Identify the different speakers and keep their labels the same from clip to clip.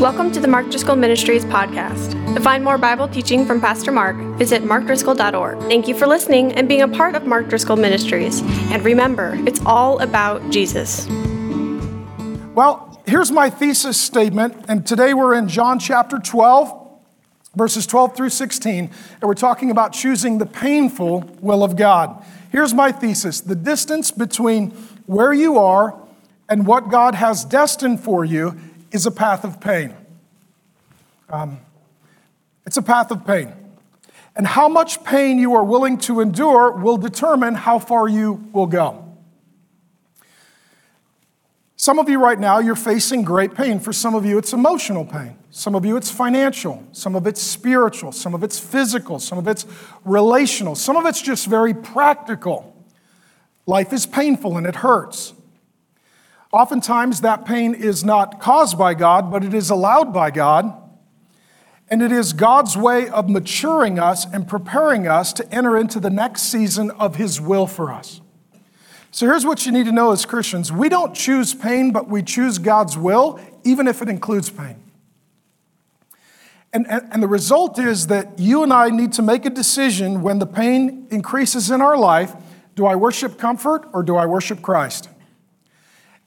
Speaker 1: Welcome to the Mark Driscoll Ministries podcast. To find more Bible teaching from Pastor Mark, visit markdriscoll.org. Thank you for listening and being a part of Mark Driscoll Ministries. And remember, it's all about Jesus.
Speaker 2: Well, here's my thesis statement, and today we're in John chapter 12, verses 12 through 16, and we're talking about choosing the painful will of God. Here's my thesis the distance between where you are and what God has destined for you is a path of pain. Um, it's a path of pain. And how much pain you are willing to endure will determine how far you will go. Some of you right now, you're facing great pain. For some of you, it's emotional pain. Some of you, it's financial. Some of it's spiritual. Some of it's physical. Some of it's relational. Some of it's just very practical. Life is painful and it hurts. Oftentimes, that pain is not caused by God, but it is allowed by God. And it is God's way of maturing us and preparing us to enter into the next season of His will for us. So here's what you need to know as Christians we don't choose pain, but we choose God's will, even if it includes pain. And, and, and, the result is that you and I need to make a decision when the pain increases in our life do I worship comfort or do I worship Christ?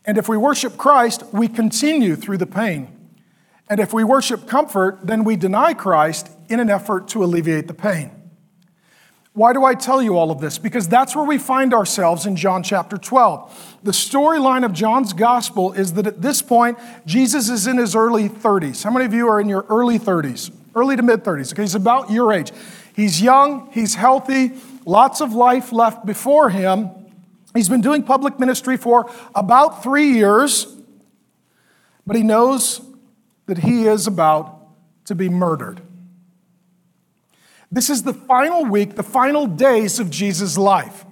Speaker 2: And if we worship Christ, we continue through the pain. And if we worship comfort, then we deny Christ in an effort to alleviate the pain. Why do I tell you all of this? Because that's where we find ourselves in John chapter 12. The storyline of John's gospel is that at this point, Jesus is in his early 30s. How many of you are in your early 30s? Early to mid 30s. Okay, he's about your age. He's young, he's healthy, lots of life left before him. He's been doing public ministry for about three years, but he knows that he is about to be murdered. This is the final week, the final days of Jesus' life.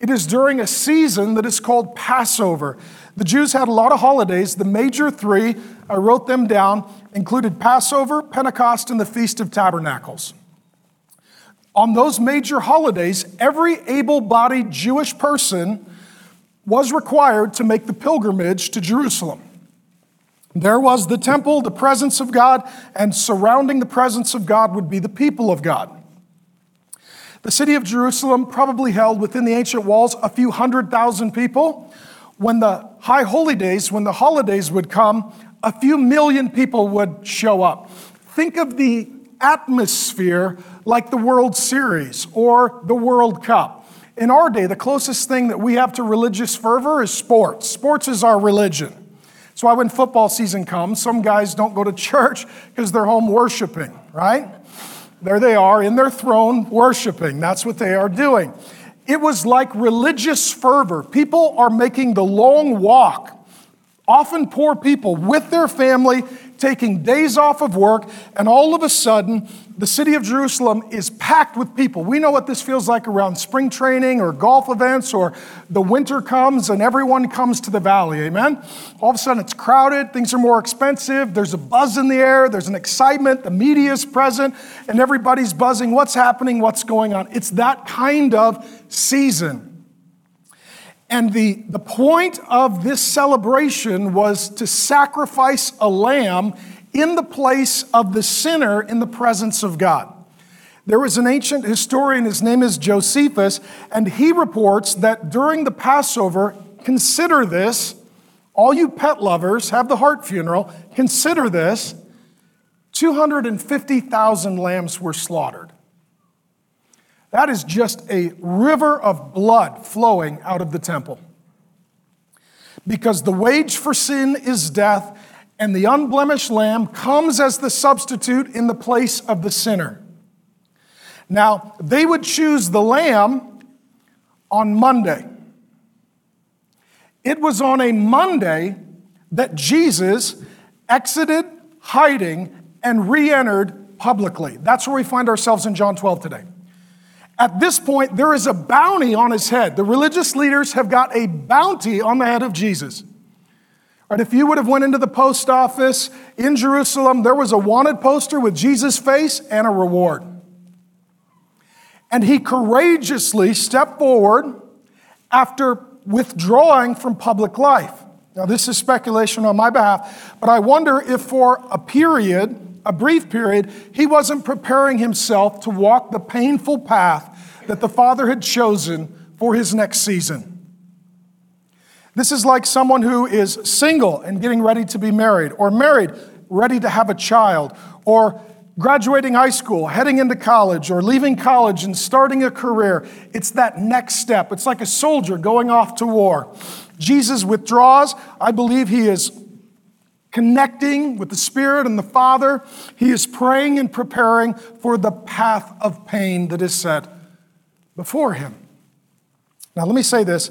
Speaker 2: It is during a season that is called Passover. The Jews had a lot of holidays. The major three, I wrote them down, included Passover, Pentecost, and the Feast of Tabernacles. On those major holidays, every able bodied Jewish person was required to make the pilgrimage to Jerusalem. There was the temple, the presence of God, and surrounding the presence of God would be the people of God. The city of Jerusalem probably held within the ancient walls a few hundred thousand people. When the high holy days, when the holidays would come, a few million people would show up. Think of the atmosphere like the World Series or the World Cup. In our day, the closest thing that we have to religious fervor is sports. Sports is our religion. That's why when football season comes, some guys don't go to church because they're home worshiping, right? There they are in their throne worshiping. That's what they are doing. It was like religious fervor. People are making the long walk, often poor people with their family taking days off of work, and all of a sudden, the city of Jerusalem is packed with people. We know what this feels like around spring training or golf events, or the winter comes and everyone comes to the valley. Amen? All of a sudden, it's crowded, things are more expensive, there's a buzz in the air, there's an excitement, the media is present, and everybody's buzzing. What's happening? What's going on? It's that kind of season. And the, the point of this celebration was to sacrifice a lamb in the place of the sinner in the presence of God. There was an ancient historian, his name is Josephus, and he reports that during the Passover, consider this, all you pet lovers, have the heart funeral, consider this 250,000 lambs were slaughtered. That is just a river of blood flowing out of the temple. Because the wage for sin is death, and the unblemished lamb comes as the substitute in the place of the sinner. Now, they would choose the lamb on Monday. It was on a Monday that Jesus exited hiding and re entered publicly. That's where we find ourselves in John 12 today. At this point, there is a bounty on his head. The religious leaders have got a bounty on the head of Jesus. Right, if you would have went into the post office in Jerusalem, there was a wanted poster with Jesus' face and a reward. And he courageously stepped forward after withdrawing from public life. Now, this is speculation on my behalf, but I wonder if for a period, a brief period, he wasn't preparing himself to walk the painful path that the Father had chosen for his next season. This is like someone who is single and getting ready to be married, or married, ready to have a child, or graduating high school, heading into college, or leaving college and starting a career. It's that next step. It's like a soldier going off to war. Jesus withdraws. I believe he is connecting with the Spirit and the Father. He is praying and preparing for the path of pain that is set before him. Now, let me say this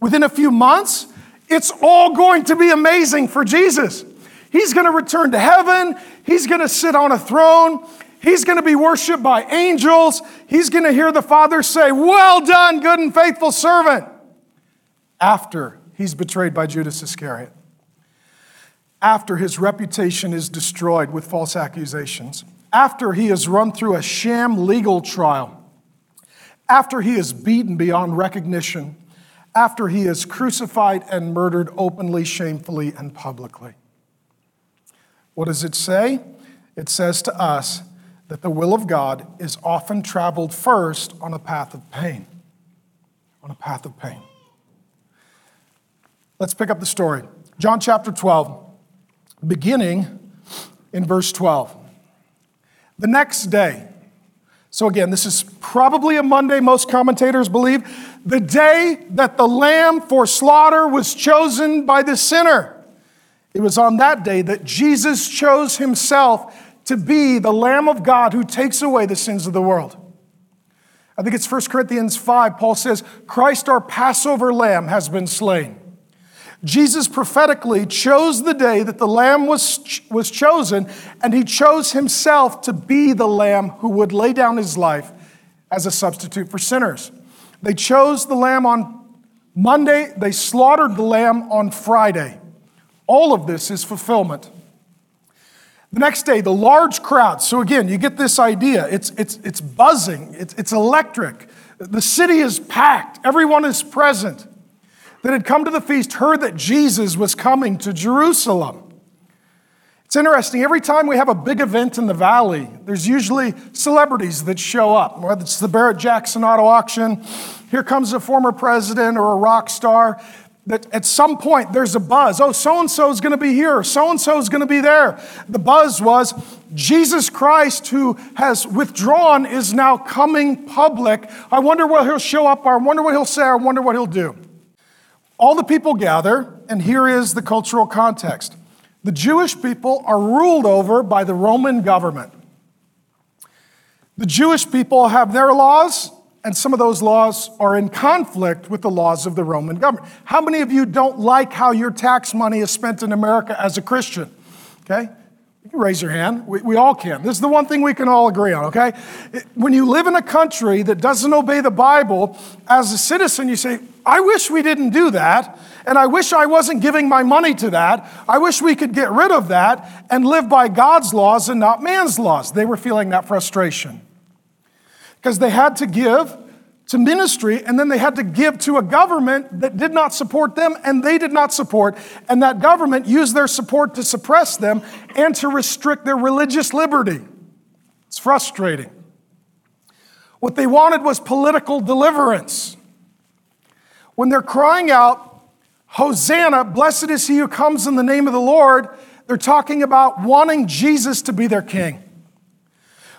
Speaker 2: within a few months, it's all going to be amazing for Jesus. He's going to return to heaven. He's going to sit on a throne. He's going to be worshiped by angels. He's going to hear the Father say, Well done, good and faithful servant, after he's betrayed by Judas Iscariot, after his reputation is destroyed with false accusations, after he has run through a sham legal trial, after he is beaten beyond recognition, after he is crucified and murdered openly, shamefully, and publicly. What does it say? It says to us that the will of God is often traveled first on a path of pain. On a path of pain. Let's pick up the story. John chapter 12, beginning in verse 12. The next day, so again, this is probably a Monday, most commentators believe, the day that the lamb for slaughter was chosen by the sinner. It was on that day that Jesus chose himself to be the Lamb of God who takes away the sins of the world. I think it's 1 Corinthians 5. Paul says, Christ, our Passover lamb, has been slain. Jesus prophetically chose the day that the lamb was, was chosen, and he chose himself to be the lamb who would lay down his life as a substitute for sinners. They chose the lamb on Monday, they slaughtered the lamb on Friday. All of this is fulfillment. The next day, the large crowd. So again, you get this idea. It's, it's, it's buzzing, it's, it's electric. The city is packed, everyone is present that had come to the feast heard that Jesus was coming to Jerusalem. It's interesting, every time we have a big event in the valley, there's usually celebrities that show up, whether it's the Barrett Jackson auto auction, here comes a former president or a rock star. That at some point there's a buzz. Oh, so and so is going to be here, so and so is going to be there. The buzz was Jesus Christ, who has withdrawn, is now coming public. I wonder what he'll show up. I wonder what he'll say. I wonder what he'll do. All the people gather, and here is the cultural context the Jewish people are ruled over by the Roman government. The Jewish people have their laws, and some of those laws are in conflict with the laws of the Roman government. How many of you don't like how your tax money is spent in America as a Christian? Okay? You can raise your hand. We, we all can. This is the one thing we can all agree on, okay? When you live in a country that doesn't obey the Bible, as a citizen, you say, I wish we didn't do that, and I wish I wasn't giving my money to that. I wish we could get rid of that and live by God's laws and not man's laws. They were feeling that frustration because they had to give to ministry, and then they had to give to a government that did not support them and they did not support. And that government used their support to suppress them and to restrict their religious liberty. It's frustrating. What they wanted was political deliverance. When they're crying out, Hosanna, blessed is he who comes in the name of the Lord, they're talking about wanting Jesus to be their king.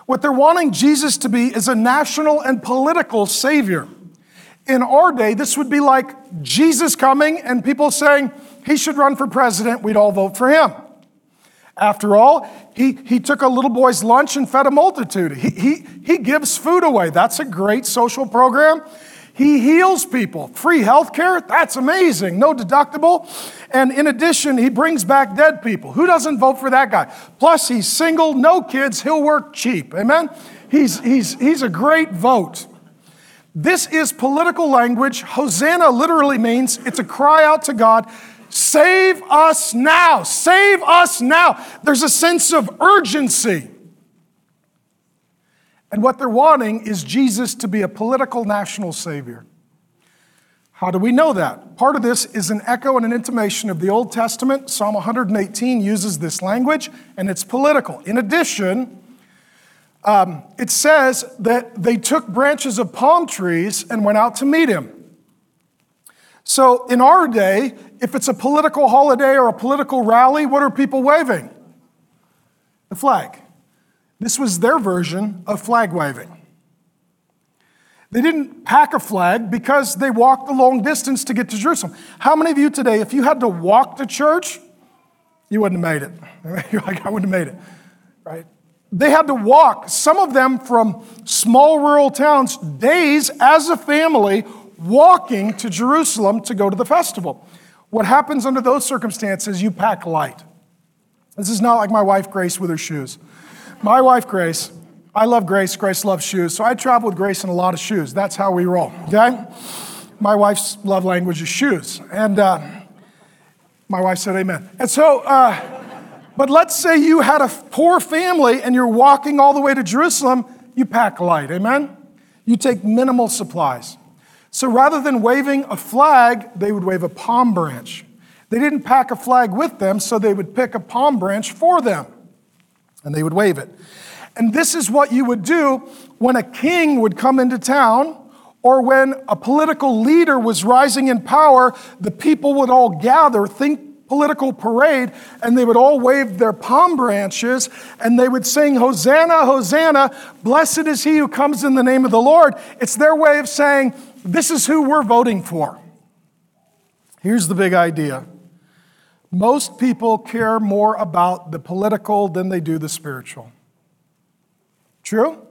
Speaker 2: What they're wanting Jesus to be is a national and political savior. In our day, this would be like Jesus coming and people saying he should run for president, we'd all vote for him. After all, he, he took a little boy's lunch and fed a multitude. He, he, he gives food away. That's a great social program. He heals people. Free health care? That's amazing. No deductible. And in addition, he brings back dead people. Who doesn't vote for that guy? Plus, he's single, no kids, he'll work cheap. Amen? He's, he's, he's a great vote. This is political language. Hosanna literally means it's a cry out to God save us now, save us now. There's a sense of urgency. And what they're wanting is Jesus to be a political national savior. How do we know that? Part of this is an echo and an intimation of the Old Testament. Psalm 118 uses this language, and it's political. In addition, um, it says that they took branches of palm trees and went out to meet him. So, in our day, if it's a political holiday or a political rally, what are people waving? The flag. This was their version of flag waving. They didn't pack a flag because they walked a long distance to get to Jerusalem. How many of you today, if you had to walk to church, you wouldn't have made it? You're like, I wouldn't have made it, right? They had to walk, some of them from small rural towns, days as a family, walking to Jerusalem to go to the festival. What happens under those circumstances, you pack light. This is not like my wife Grace with her shoes. My wife Grace, I love Grace. Grace loves shoes. So I travel with Grace in a lot of shoes. That's how we roll, okay? My wife's love language is shoes. And uh, my wife said amen. And so, uh, but let's say you had a poor family and you're walking all the way to Jerusalem, you pack light, amen? You take minimal supplies. So rather than waving a flag, they would wave a palm branch. They didn't pack a flag with them, so they would pick a palm branch for them and they would wave it. And this is what you would do when a king would come into town or when a political leader was rising in power, the people would all gather, think political parade, and they would all wave their palm branches and they would sing, Hosanna, Hosanna, blessed is he who comes in the name of the Lord. It's their way of saying, This is who we're voting for. Here's the big idea most people care more about the political than they do the spiritual. True?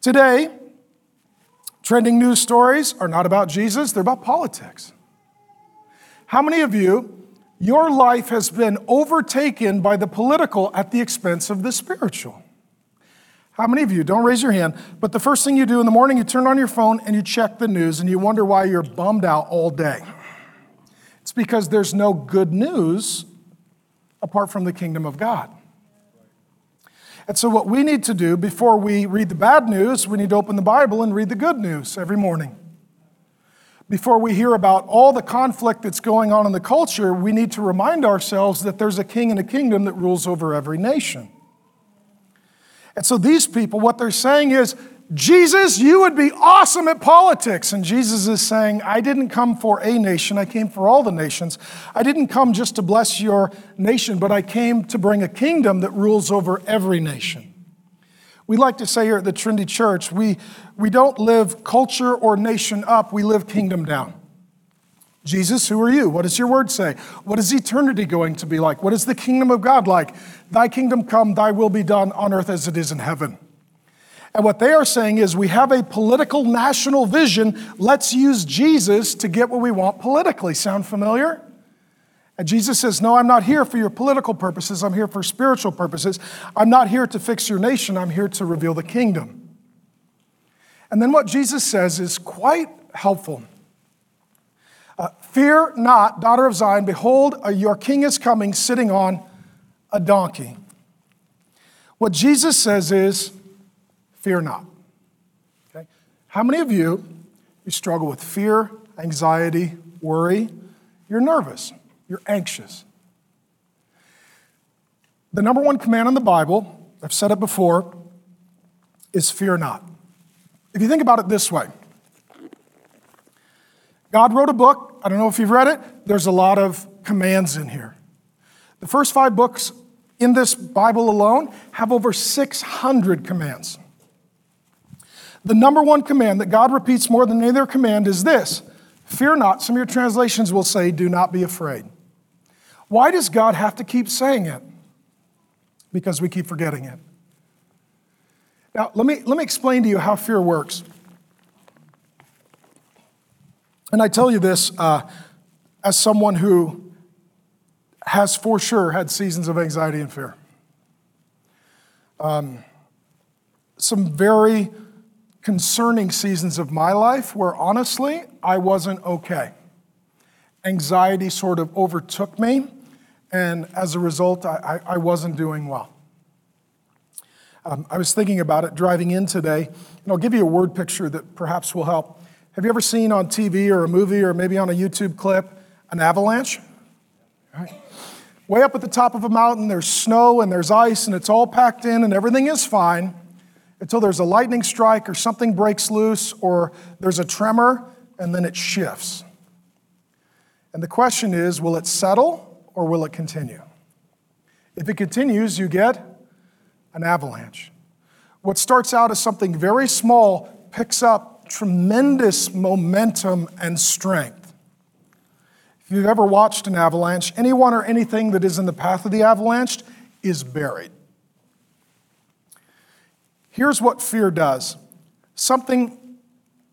Speaker 2: Today, trending news stories are not about Jesus, they're about politics. How many of you, your life has been overtaken by the political at the expense of the spiritual? How many of you, don't raise your hand, but the first thing you do in the morning, you turn on your phone and you check the news and you wonder why you're bummed out all day? Because there's no good news apart from the kingdom of God. And so, what we need to do before we read the bad news, we need to open the Bible and read the good news every morning. Before we hear about all the conflict that's going on in the culture, we need to remind ourselves that there's a king and a kingdom that rules over every nation. And so, these people, what they're saying is, Jesus, you would be awesome at politics. And Jesus is saying, I didn't come for a nation, I came for all the nations. I didn't come just to bless your nation, but I came to bring a kingdom that rules over every nation. We like to say here at the Trinity Church, we, we don't live culture or nation up, we live kingdom down. Jesus, who are you? What does your word say? What is eternity going to be like? What is the kingdom of God like? Thy kingdom come, thy will be done on earth as it is in heaven. And what they are saying is we have a political national vision. Let's use Jesus to get what we want politically. Sound familiar? And Jesus says, No, I'm not here for your political purposes. I'm here for spiritual purposes. I'm not here to fix your nation. I'm here to reveal the kingdom. And then what Jesus says is quite helpful. Uh, Fear not, daughter of Zion, behold, your king is coming sitting on a donkey. What Jesus says is, fear not. Okay? How many of you, you struggle with fear, anxiety, worry? You're nervous, you're anxious. The number one command in the Bible, I've said it before, is fear not. If you think about it this way, God wrote a book. I don't know if you've read it. There's a lot of commands in here. The first five books in this Bible alone have over 600 commands. The number one command that God repeats more than any other command is this Fear not. Some of your translations will say, Do not be afraid. Why does God have to keep saying it? Because we keep forgetting it. Now, let me, let me explain to you how fear works. And I tell you this uh, as someone who has for sure had seasons of anxiety and fear. Um, some very concerning seasons of my life where honestly, I wasn't okay. Anxiety sort of overtook me, and as a result, I, I, wasn't doing well. Um, I was thinking about it driving in today, and I'll give you a word picture that perhaps will help. Have you ever seen on TV or a movie or maybe on a YouTube clip an avalanche? Right. Way up at the top of a mountain, there's snow and there's ice and it's all packed in and everything is fine until there's a lightning strike or something breaks loose or there's a tremor and then it shifts. And the question is will it settle or will it continue? If it continues, you get an avalanche. What starts out as something very small picks up tremendous momentum and strength. If you've ever watched an avalanche, anyone or anything that is in the path of the avalanche is buried. Here's what fear does something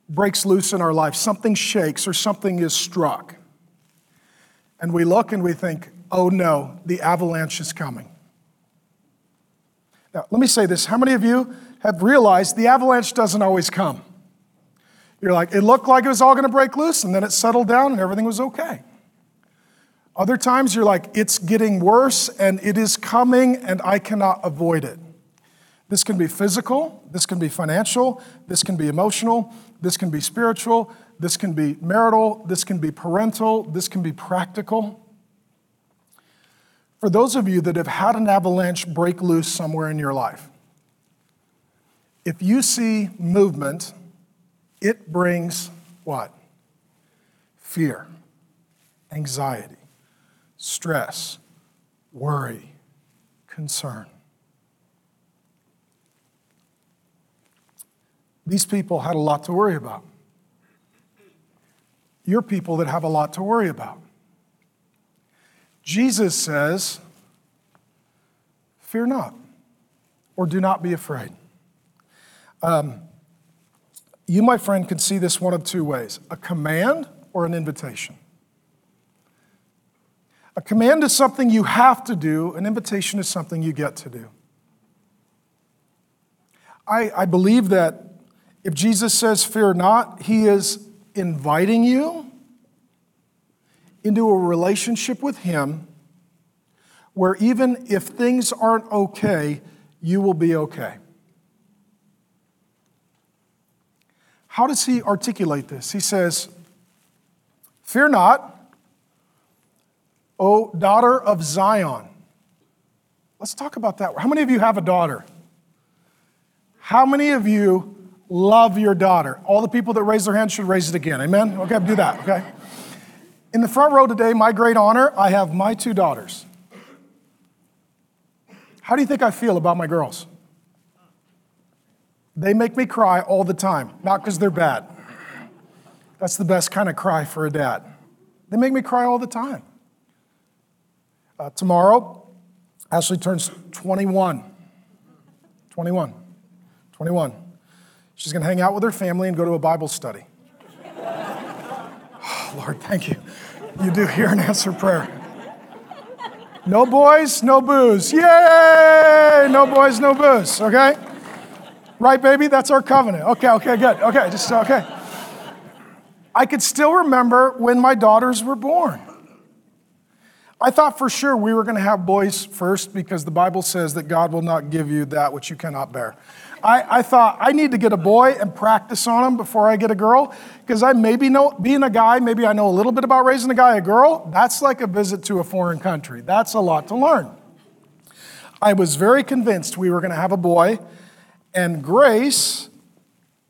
Speaker 2: breaks loose in our life, something shakes, or something is struck. And we look and we think, oh no, the avalanche is coming. Now, let me say this how many of you have realized the avalanche doesn't always come? You're like, it looked like it was all going to break loose, and then it settled down and everything was okay. Other times you're like, it's getting worse and it is coming and I cannot avoid it. This can be physical, this can be financial, this can be emotional, this can be spiritual, this can be marital, this can be parental, this can be practical. For those of you that have had an avalanche break loose somewhere in your life, if you see movement, it brings what? Fear, anxiety, stress, worry, concern. These people had a lot to worry about. You're people that have a lot to worry about. Jesus says, Fear not, or do not be afraid. Um, you, my friend, can see this one of two ways a command or an invitation. A command is something you have to do, an invitation is something you get to do. I, I believe that if Jesus says, Fear not, he is inviting you into a relationship with him where even if things aren't okay, you will be okay. How does he articulate this? He says, Fear not, O daughter of Zion. Let's talk about that. How many of you have a daughter? How many of you love your daughter. All the people that raise their hand should raise it again. Amen? Okay, do that, okay? In the front row today, my great honor, I have my two daughters. How do you think I feel about my girls? They make me cry all the time, not because they're bad. That's the best kind of cry for a dad. They make me cry all the time. Uh, tomorrow, Ashley turns 21. 21. 21. She's going to hang out with her family and go to a Bible study. oh, Lord, thank you. You do hear and answer prayer. No boys, no booze. Yay! No boys, no booze, okay? Right, baby? That's our covenant. Okay, okay, good. Okay, just okay. I could still remember when my daughters were born. I thought for sure we were going to have boys first because the Bible says that God will not give you that which you cannot bear. I, I thought I need to get a boy and practice on him before I get a girl because I maybe know, being a guy, maybe I know a little bit about raising a guy, a girl. That's like a visit to a foreign country. That's a lot to learn. I was very convinced we were going to have a boy, and Grace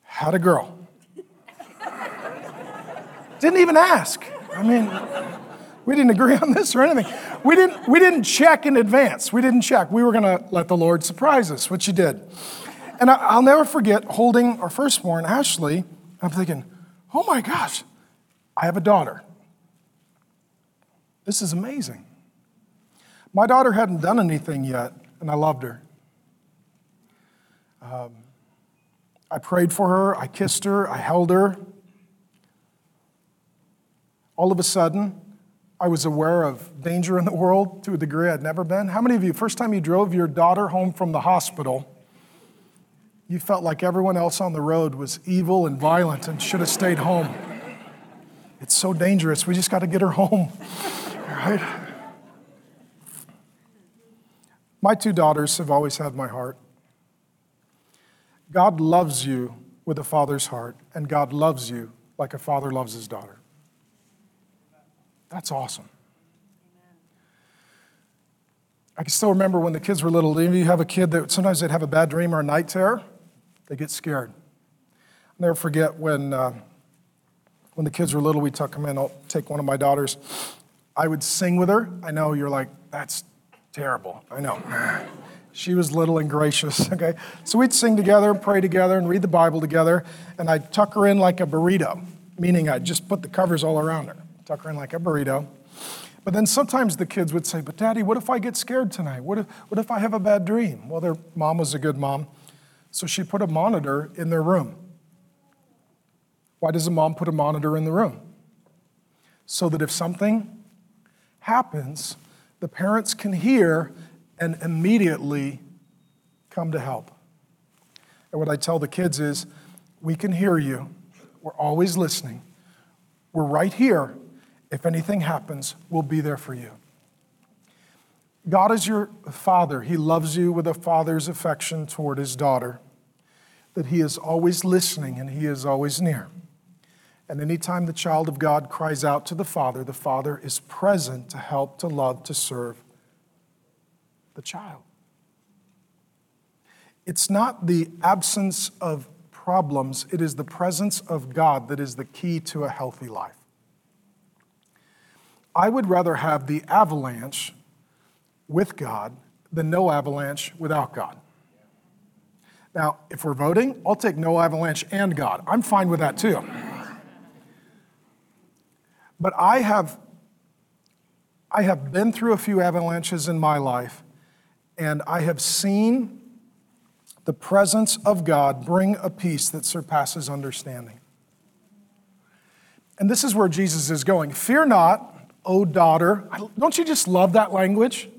Speaker 2: had a girl. Didn't even ask. I mean, we didn't agree on this or anything. We didn't, we didn't check in advance. We didn't check. We were going to let the Lord surprise us, which He did. And I'll never forget holding our firstborn, Ashley. I'm thinking, oh my gosh, I have a daughter. This is amazing. My daughter hadn't done anything yet, and I loved her. Um, I prayed for her, I kissed her, I held her. All of a sudden, I was aware of danger in the world to a degree I'd never been. How many of you, first time you drove your daughter home from the hospital, you felt like everyone else on the road was evil and violent and should have stayed home. It's so dangerous. We just got to get her home. right? My two daughters have always had my heart. God loves you with a father's heart, and God loves you like a father loves his daughter. That's awesome. I can still remember when the kids were little. Do you have a kid that sometimes they'd have a bad dream or a night terror? They get scared. I'll never forget when, uh, when the kids were little, we took them in. I'll take one of my daughters. I would sing with her. I know you're like, that's terrible. I know. She was little and gracious, okay? So we'd sing together, and pray together, and read the Bible together. And I'd tuck her in like a burrito, meaning I'd just put the covers all around her, tuck her in like a burrito. But then sometimes the kids would say, But daddy, what if I get scared tonight? What if, what if I have a bad dream? Well, their mom was a good mom. So she put a monitor in their room. Why does a mom put a monitor in the room? So that if something happens, the parents can hear and immediately come to help. And what I tell the kids is, we can hear you. We're always listening. We're right here if anything happens, we'll be there for you. God is your father. He loves you with a father's affection toward his daughter, that he is always listening and he is always near. And anytime the child of God cries out to the Father, the Father is present to help, to love, to serve the child. It's not the absence of problems, it is the presence of God that is the key to a healthy life. I would rather have the avalanche with God than no avalanche without God. Now, if we're voting, I'll take no avalanche and God. I'm fine with that too. But I have, I have been through a few avalanches in my life, and I have seen the presence of God bring a peace that surpasses understanding. And this is where Jesus is going. Fear not, O daughter. Don't you just love that language?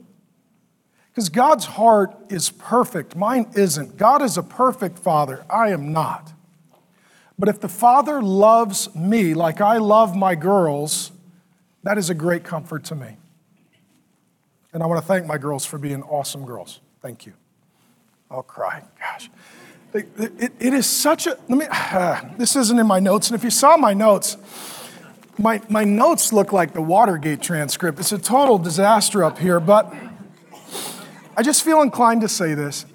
Speaker 2: Because God's heart is perfect. Mine isn't. God is a perfect father. I am not. But if the father loves me like I love my girls, that is a great comfort to me. And I want to thank my girls for being awesome girls. Thank you. I'll cry. Gosh. It, it, it is such a, let me, uh, this isn't in my notes. And if you saw my notes, my, my notes look like the Watergate transcript. It's a total disaster up here, but I just feel inclined to say this.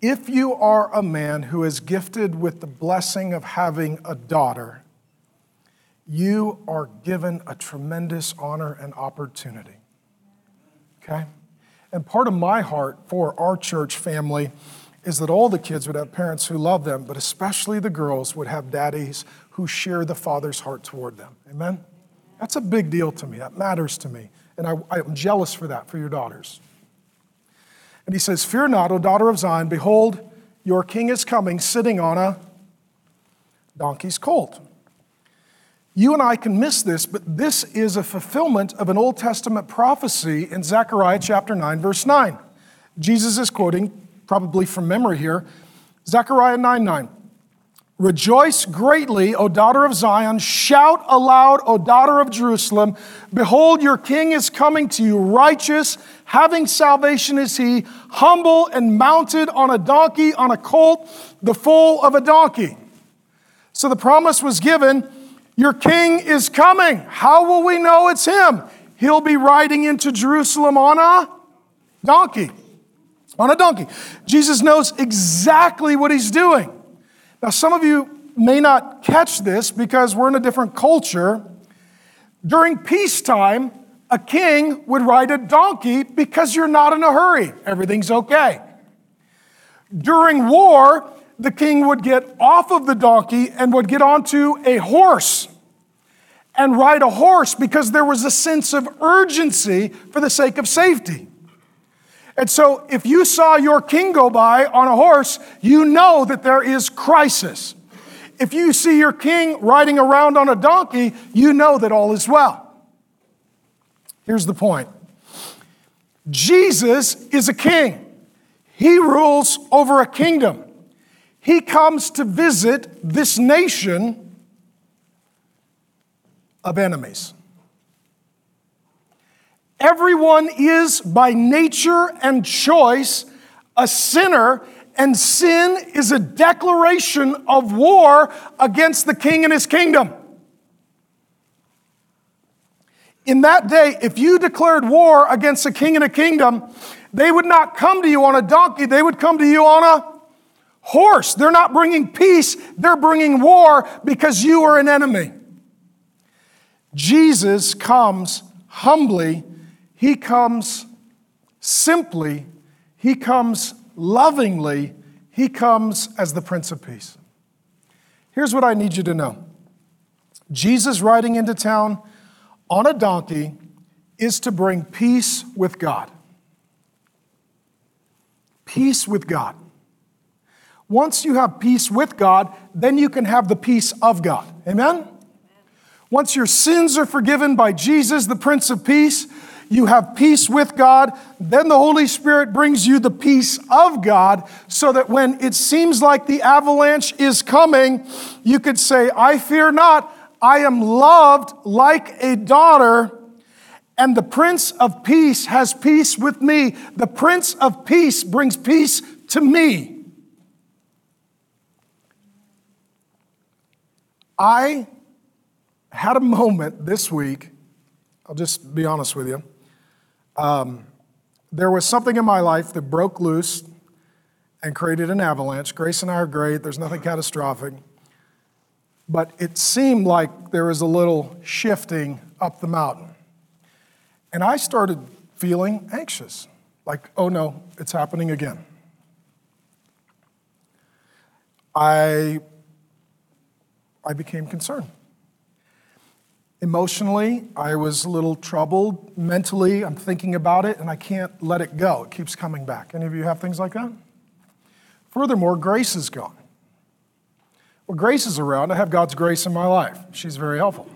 Speaker 2: If you are a man who is gifted with the blessing of having a daughter, you are given a tremendous honor and opportunity. Okay? And part of my heart for our church family is that all the kids would have parents who love them, but especially the girls would have daddies who share the Father's heart toward them. Amen? That's a big deal to me. That matters to me. And I, I'm jealous for that, for your daughters. And he says, Fear not, O daughter of Zion, behold, your king is coming, sitting on a donkey's colt. You and I can miss this, but this is a fulfillment of an Old Testament prophecy in Zechariah chapter 9, verse 9. Jesus is quoting, probably from memory here, Zechariah 9 9. Rejoice greatly, O daughter of Zion. Shout aloud, O daughter of Jerusalem. Behold, your king is coming to you, righteous, having salvation is he, humble and mounted on a donkey, on a colt, the foal of a donkey. So the promise was given Your king is coming. How will we know it's him? He'll be riding into Jerusalem on a donkey. On a donkey. Jesus knows exactly what he's doing. Now, some of you may not catch this because we're in a different culture. During peacetime, a king would ride a donkey because you're not in a hurry. Everything's okay. During war, the king would get off of the donkey and would get onto a horse and ride a horse because there was a sense of urgency for the sake of safety. And so, if you saw your king go by on a horse, you know that there is crisis. If you see your king riding around on a donkey, you know that all is well. Here's the point Jesus is a king, he rules over a kingdom. He comes to visit this nation of enemies. Everyone is by nature and choice a sinner, and sin is a declaration of war against the king and his kingdom. In that day, if you declared war against a king and a kingdom, they would not come to you on a donkey, they would come to you on a horse. They're not bringing peace, they're bringing war because you are an enemy. Jesus comes humbly, he comes simply, he comes lovingly, he comes as the Prince of Peace. Here's what I need you to know Jesus riding into town on a donkey is to bring peace with God. Peace with God. Once you have peace with God, then you can have the peace of God. Amen? Once your sins are forgiven by Jesus, the Prince of Peace, you have peace with God. Then the Holy Spirit brings you the peace of God so that when it seems like the avalanche is coming, you could say, I fear not. I am loved like a daughter. And the Prince of Peace has peace with me. The Prince of Peace brings peace to me. I had a moment this week, I'll just be honest with you. Um, there was something in my life that broke loose and created an avalanche. Grace and I are great, there's nothing catastrophic. But it seemed like there was a little shifting up the mountain. And I started feeling anxious like, oh no, it's happening again. I, I became concerned. Emotionally, I was a little troubled. Mentally, I'm thinking about it and I can't let it go. It keeps coming back. Any of you have things like that? Furthermore, grace is gone. Well, Grace is around. I have God's grace in my life. She's very helpful.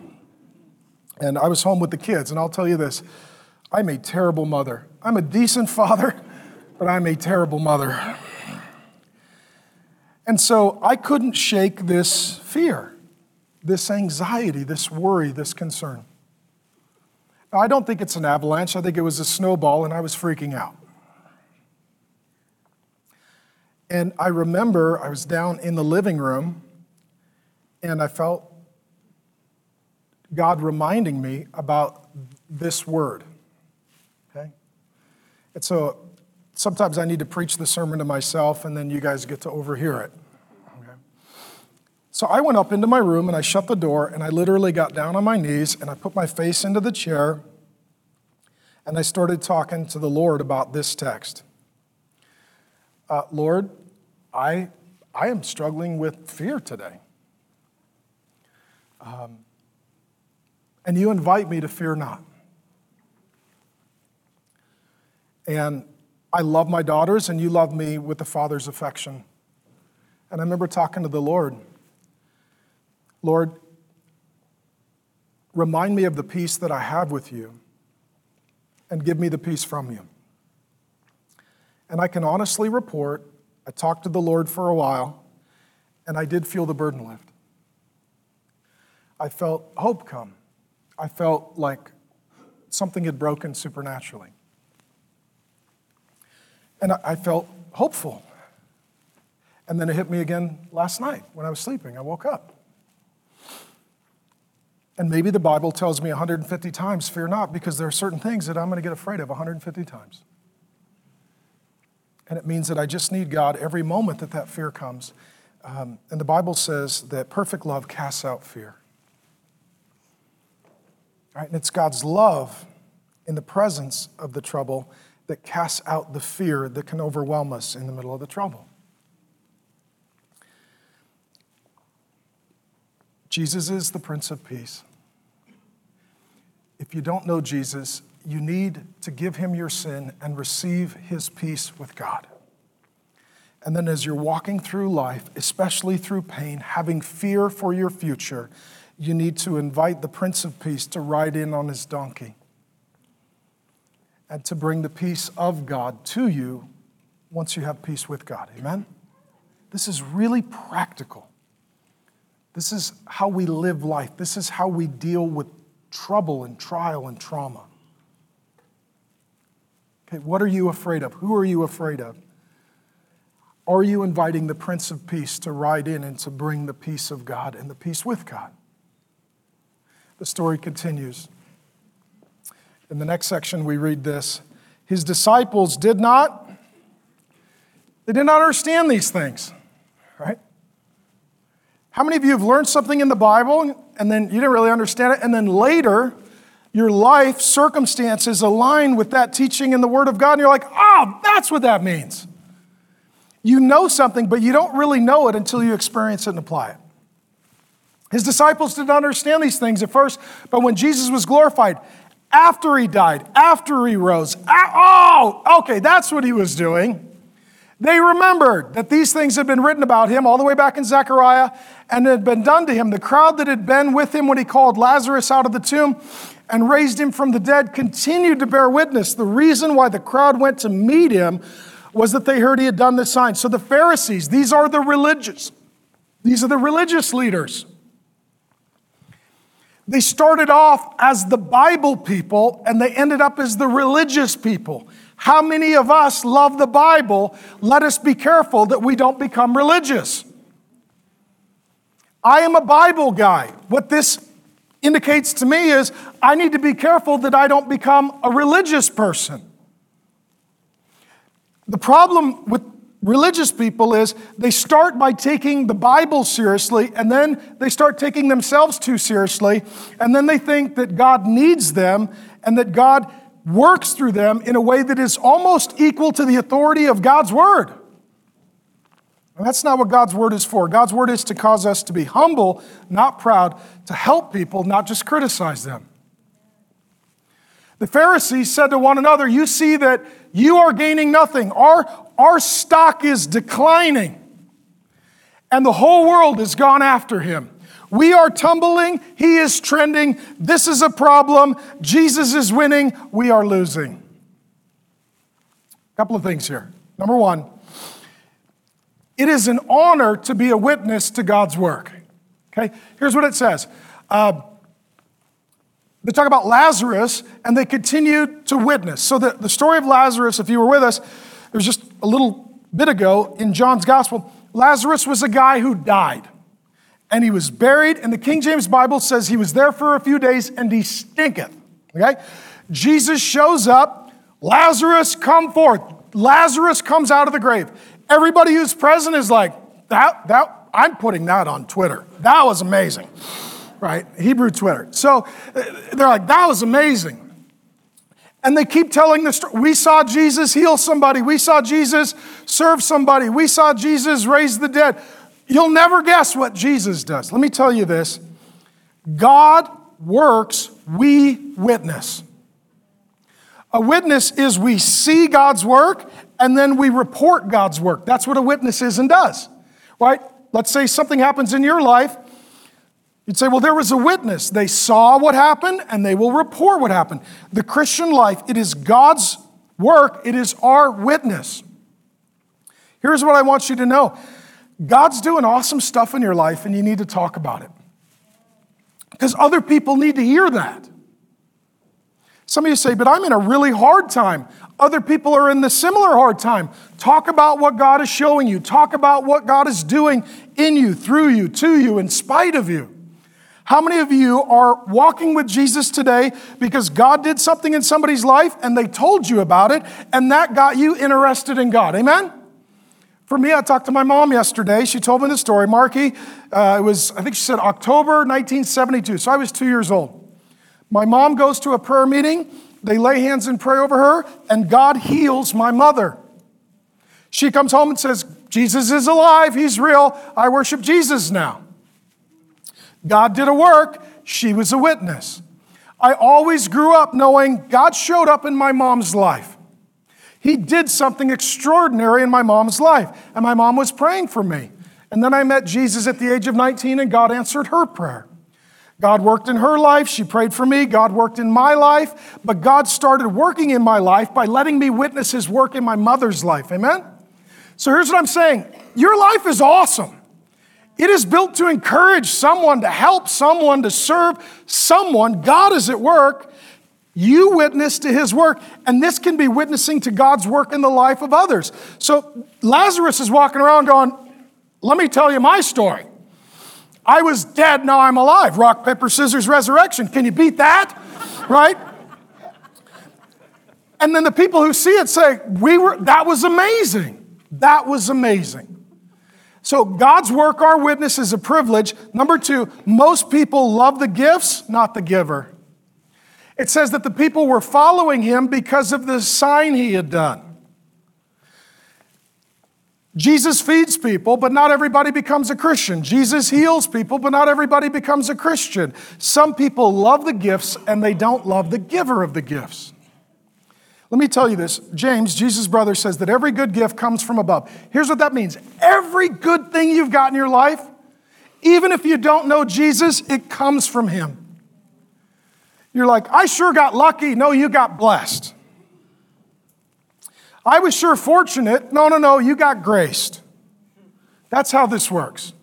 Speaker 2: And I was home with the kids, and I'll tell you this I'm a terrible mother. I'm a decent father, but I'm a terrible mother. And so I couldn't shake this fear this anxiety, this worry, this concern. Now, I don't think it's an avalanche. I think it was a snowball, and I was freaking out. And I remember I was down in the living room, and I felt God reminding me about this word. Okay? And so sometimes I need to preach the sermon to myself, and then you guys get to overhear it. So I went up into my room and I shut the door and I literally got down on my knees and I put my face into the chair and I started talking to the Lord about this text. Uh, Lord, I, I am struggling with fear today. Um, and you invite me to fear not. And I love my daughters, and you love me with the Father's affection. And I remember talking to the Lord. Lord, remind me of the peace that I have with you and give me the peace from you. And I can honestly report, I talked to the Lord for a while, and I did feel the burden lift. I felt hope come. I felt like something had broken supernaturally. And I felt hopeful. And then it hit me again last night when I was sleeping. I woke up. And maybe the Bible tells me 150 times, fear not, because there are certain things that I'm going to get afraid of 150 times. And it means that I just need God every moment that that fear comes. Um, and the Bible says that perfect love casts out fear. Right? And it's God's love in the presence of the trouble that casts out the fear that can overwhelm us in the middle of the trouble. Jesus is the Prince of Peace. If you don't know Jesus, you need to give him your sin and receive his peace with God. And then, as you're walking through life, especially through pain, having fear for your future, you need to invite the Prince of Peace to ride in on his donkey and to bring the peace of God to you once you have peace with God. Amen? This is really practical. This is how we live life. This is how we deal with trouble and trial and trauma. Okay, what are you afraid of? Who are you afraid of? Are you inviting the Prince of Peace to ride in and to bring the peace of God and the peace with God? The story continues. In the next section, we read this His disciples did not, they did not understand these things, right? How many of you have learned something in the Bible and then you didn't really understand it, and then later, your life circumstances align with that teaching in the Word of God, and you're like, oh, that's what that means. You know something, but you don't really know it until you experience it and apply it. His disciples didn't understand these things at first, but when Jesus was glorified, after he died, after he rose, oh, okay, that's what he was doing. They remembered that these things had been written about him all the way back in Zechariah and had been done to him. The crowd that had been with him when he called Lazarus out of the tomb and raised him from the dead continued to bear witness. The reason why the crowd went to meet him was that they heard he had done this sign. So the Pharisees, these are the religious, these are the religious leaders. They started off as the Bible people and they ended up as the religious people. How many of us love the Bible? Let us be careful that we don't become religious. I am a Bible guy. What this indicates to me is I need to be careful that I don't become a religious person. The problem with religious people is they start by taking the Bible seriously and then they start taking themselves too seriously and then they think that God needs them and that God works through them in a way that is almost equal to the authority of God's word. And that's not what God's word is for. God's word is to cause us to be humble, not proud, to help people, not just criticize them. The Pharisees said to one another, You see that you are gaining nothing. Our, our stock is declining, and the whole world has gone after him. We are tumbling, he is trending. This is a problem. Jesus is winning, we are losing. A couple of things here. Number one, it is an honor to be a witness to God's work. Okay, here's what it says. Uh, they talk about Lazarus and they continue to witness. So, the, the story of Lazarus, if you were with us, it was just a little bit ago in John's gospel. Lazarus was a guy who died and he was buried, and the King James Bible says he was there for a few days and he stinketh. Okay? Jesus shows up, Lazarus, come forth. Lazarus comes out of the grave. Everybody who's present is like, that, that, I'm putting that on Twitter. That was amazing, right? Hebrew Twitter. So uh, they're like, that was amazing. And they keep telling the story. We saw Jesus heal somebody. We saw Jesus serve somebody. We saw Jesus raise the dead. You'll never guess what Jesus does. Let me tell you this God works, we witness. A witness is we see God's work and then we report God's work. That's what a witness is and does, right? Let's say something happens in your life. You'd say, well, there was a witness. They saw what happened and they will report what happened. The Christian life, it is God's work, it is our witness. Here's what I want you to know God's doing awesome stuff in your life, and you need to talk about it. Because other people need to hear that. Some of you say, but I'm in a really hard time. Other people are in the similar hard time. Talk about what God is showing you. Talk about what God is doing in you, through you, to you, in spite of you. How many of you are walking with Jesus today because God did something in somebody's life and they told you about it and that got you interested in God? Amen? For me, I talked to my mom yesterday. She told me the story. Marky, uh, it was, I think she said October 1972, so I was two years old. My mom goes to a prayer meeting, they lay hands and pray over her, and God heals my mother. She comes home and says, Jesus is alive, he's real, I worship Jesus now. God did a work, she was a witness. I always grew up knowing God showed up in my mom's life. He did something extraordinary in my mom's life, and my mom was praying for me. And then I met Jesus at the age of 19, and God answered her prayer. God worked in her life. She prayed for me. God worked in my life. But God started working in my life by letting me witness his work in my mother's life. Amen? So here's what I'm saying Your life is awesome. It is built to encourage someone, to help someone, to serve someone. God is at work. You witness to his work, and this can be witnessing to God's work in the life of others. So Lazarus is walking around going, Let me tell you my story. I was dead, now I'm alive. Rock, paper, scissors, resurrection. Can you beat that? Right? And then the people who see it say, we were, that was amazing. That was amazing. So God's work, our witness, is a privilege. Number two, most people love the gifts, not the giver. It says that the people were following him because of the sign he had done. Jesus feeds people, but not everybody becomes a Christian. Jesus heals people, but not everybody becomes a Christian. Some people love the gifts and they don't love the giver of the gifts. Let me tell you this James, Jesus' brother, says that every good gift comes from above. Here's what that means every good thing you've got in your life, even if you don't know Jesus, it comes from him. You're like, I sure got lucky. No, you got blessed. I was sure fortunate. No, no, no, you got graced. That's how this works.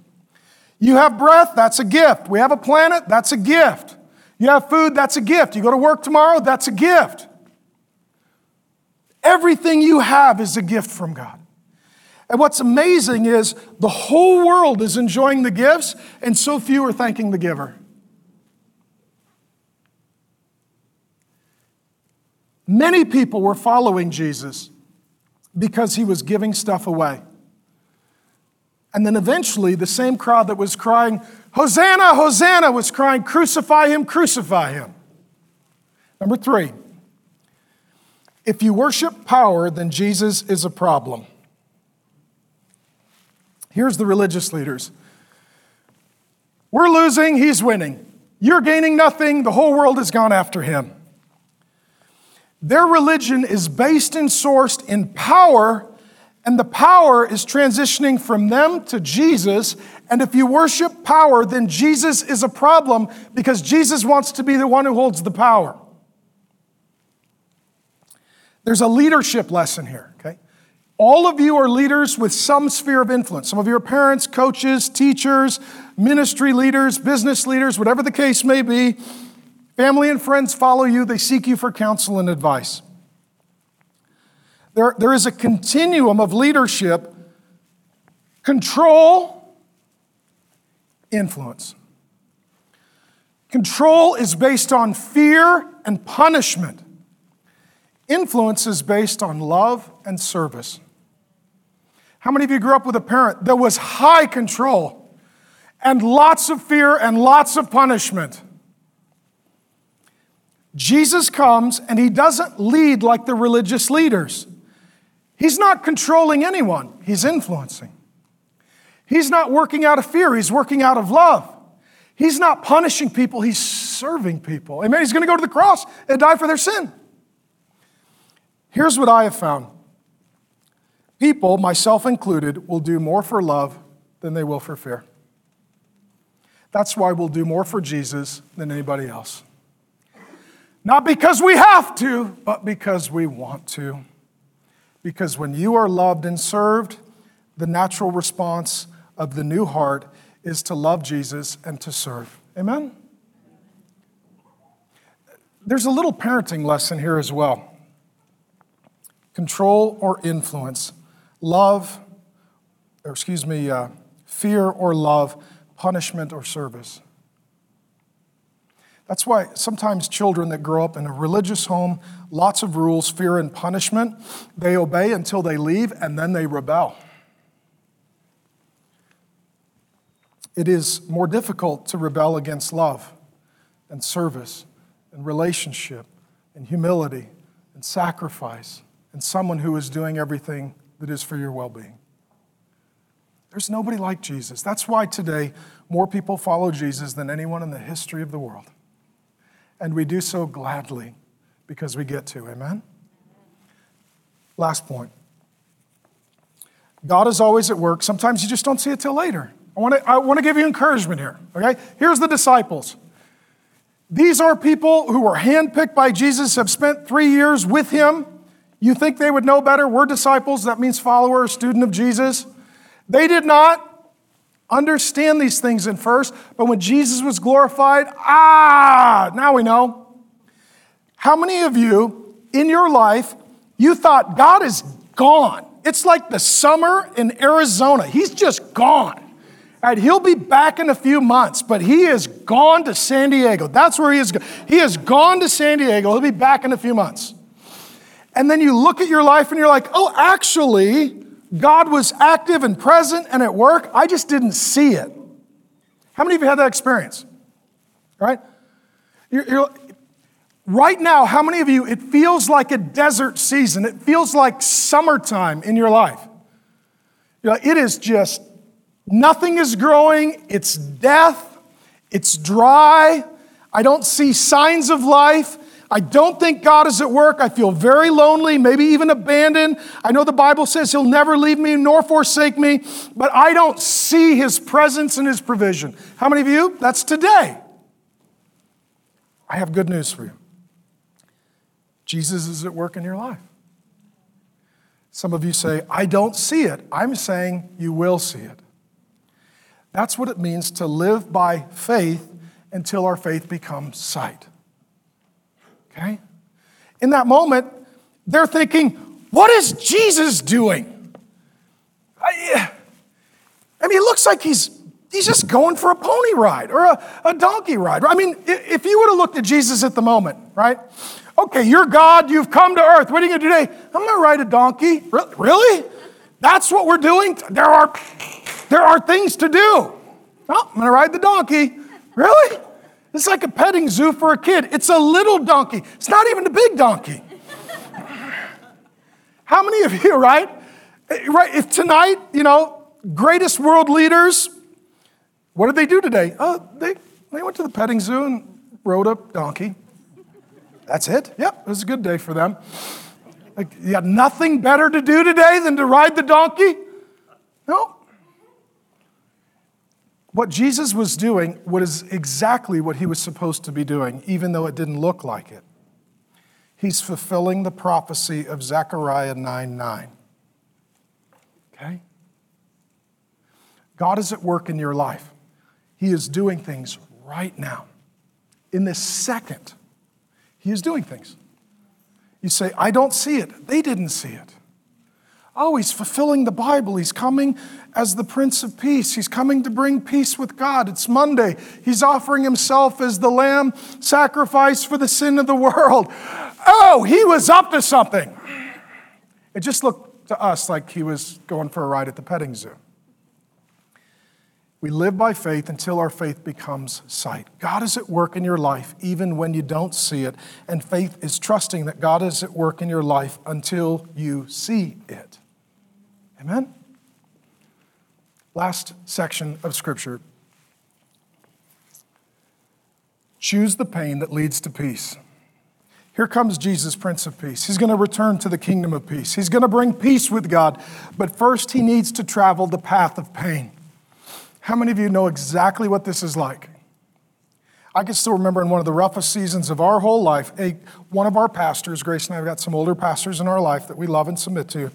Speaker 2: You have breath, that's a gift. We have a planet, that's a gift. You have food, that's a gift. You go to work tomorrow, that's a gift. Everything you have is a gift from God. And what's amazing is the whole world is enjoying the gifts, and so few are thanking the giver. Many people were following Jesus because he was giving stuff away. And then eventually, the same crowd that was crying, Hosanna, Hosanna, was crying, Crucify him, crucify him. Number three, if you worship power, then Jesus is a problem. Here's the religious leaders We're losing, he's winning. You're gaining nothing, the whole world has gone after him. Their religion is based and sourced in power, and the power is transitioning from them to Jesus. And if you worship power, then Jesus is a problem because Jesus wants to be the one who holds the power. There's a leadership lesson here, okay? All of you are leaders with some sphere of influence. Some of you are parents, coaches, teachers, ministry leaders, business leaders, whatever the case may be. Family and friends follow you, they seek you for counsel and advice. There, there is a continuum of leadership control, influence. Control is based on fear and punishment. Influence is based on love and service. How many of you grew up with a parent that was high control and lots of fear and lots of punishment? Jesus comes and he doesn't lead like the religious leaders. He's not controlling anyone, he's influencing. He's not working out of fear, he's working out of love. He's not punishing people, he's serving people. Amen. He's going to go to the cross and die for their sin. Here's what I have found people, myself included, will do more for love than they will for fear. That's why we'll do more for Jesus than anybody else. Not because we have to, but because we want to. Because when you are loved and served, the natural response of the new heart is to love Jesus and to serve. Amen? There's a little parenting lesson here as well control or influence, love, or excuse me, uh, fear or love, punishment or service. That's why sometimes children that grow up in a religious home, lots of rules, fear, and punishment, they obey until they leave and then they rebel. It is more difficult to rebel against love and service and relationship and humility and sacrifice and someone who is doing everything that is for your well being. There's nobody like Jesus. That's why today more people follow Jesus than anyone in the history of the world and we do so gladly because we get to. Amen? Last point God is always at work. Sometimes you just don't see it till later. I want to, I want to give you encouragement here, okay? Here's the disciples. These are people who were handpicked by Jesus, have spent three years with him. You think they would know better? We're disciples, that means follower, student of Jesus. They did not understand these things in first, but when Jesus was glorified, ah, now we know. How many of you in your life, you thought God is gone? It's like the summer in Arizona. He's just gone. All right, he'll be back in a few months, but he is gone to San Diego. That's where he is. He has gone to San Diego. He'll be back in a few months. and then you look at your life and you're like, oh, actually, God was active and present and at work. I just didn't see it. How many of you had that experience? Right? You're, you're, right now, how many of you, it feels like a desert season? It feels like summertime in your life. You're like, it is just, nothing is growing, it's death, it's dry, I don't see signs of life. I don't think God is at work. I feel very lonely, maybe even abandoned. I know the Bible says He'll never leave me nor forsake me, but I don't see His presence and His provision. How many of you? That's today. I have good news for you Jesus is at work in your life. Some of you say, I don't see it. I'm saying you will see it. That's what it means to live by faith until our faith becomes sight. Okay? In that moment, they're thinking, what is Jesus doing? I, I mean, it looks like he's, he's just going for a pony ride or a, a donkey ride. I mean, if you would have looked at Jesus at the moment, right? Okay, you're God, you've come to earth. What are you going to do today? I'm going to ride a donkey. Really? That's what we're doing? There are, there are things to do. Oh, I'm going to ride the donkey. Really? It's like a petting zoo for a kid. It's a little donkey. It's not even a big donkey. How many of you, right? Right, if tonight, you know, greatest world leaders, what did they do today? Oh, they, they went to the petting zoo and rode a donkey. That's it. Yep, it was a good day for them. Like, you got nothing better to do today than to ride the donkey? No, what Jesus was doing was exactly what he was supposed to be doing, even though it didn't look like it. He's fulfilling the prophecy of Zechariah 9 9. Okay? God is at work in your life. He is doing things right now. In this second, He is doing things. You say, I don't see it. They didn't see it. Oh, he's fulfilling the Bible. He's coming as the Prince of Peace. He's coming to bring peace with God. It's Monday. He's offering himself as the lamb sacrifice for the sin of the world. Oh, he was up to something. It just looked to us like he was going for a ride at the petting zoo. We live by faith until our faith becomes sight. God is at work in your life even when you don't see it, and faith is trusting that God is at work in your life until you see it. Amen? Last section of Scripture. Choose the pain that leads to peace. Here comes Jesus, Prince of Peace. He's going to return to the kingdom of peace. He's going to bring peace with God, but first he needs to travel the path of pain. How many of you know exactly what this is like? I can still remember in one of the roughest seasons of our whole life, a, one of our pastors, Grace and I have got some older pastors in our life that we love and submit to.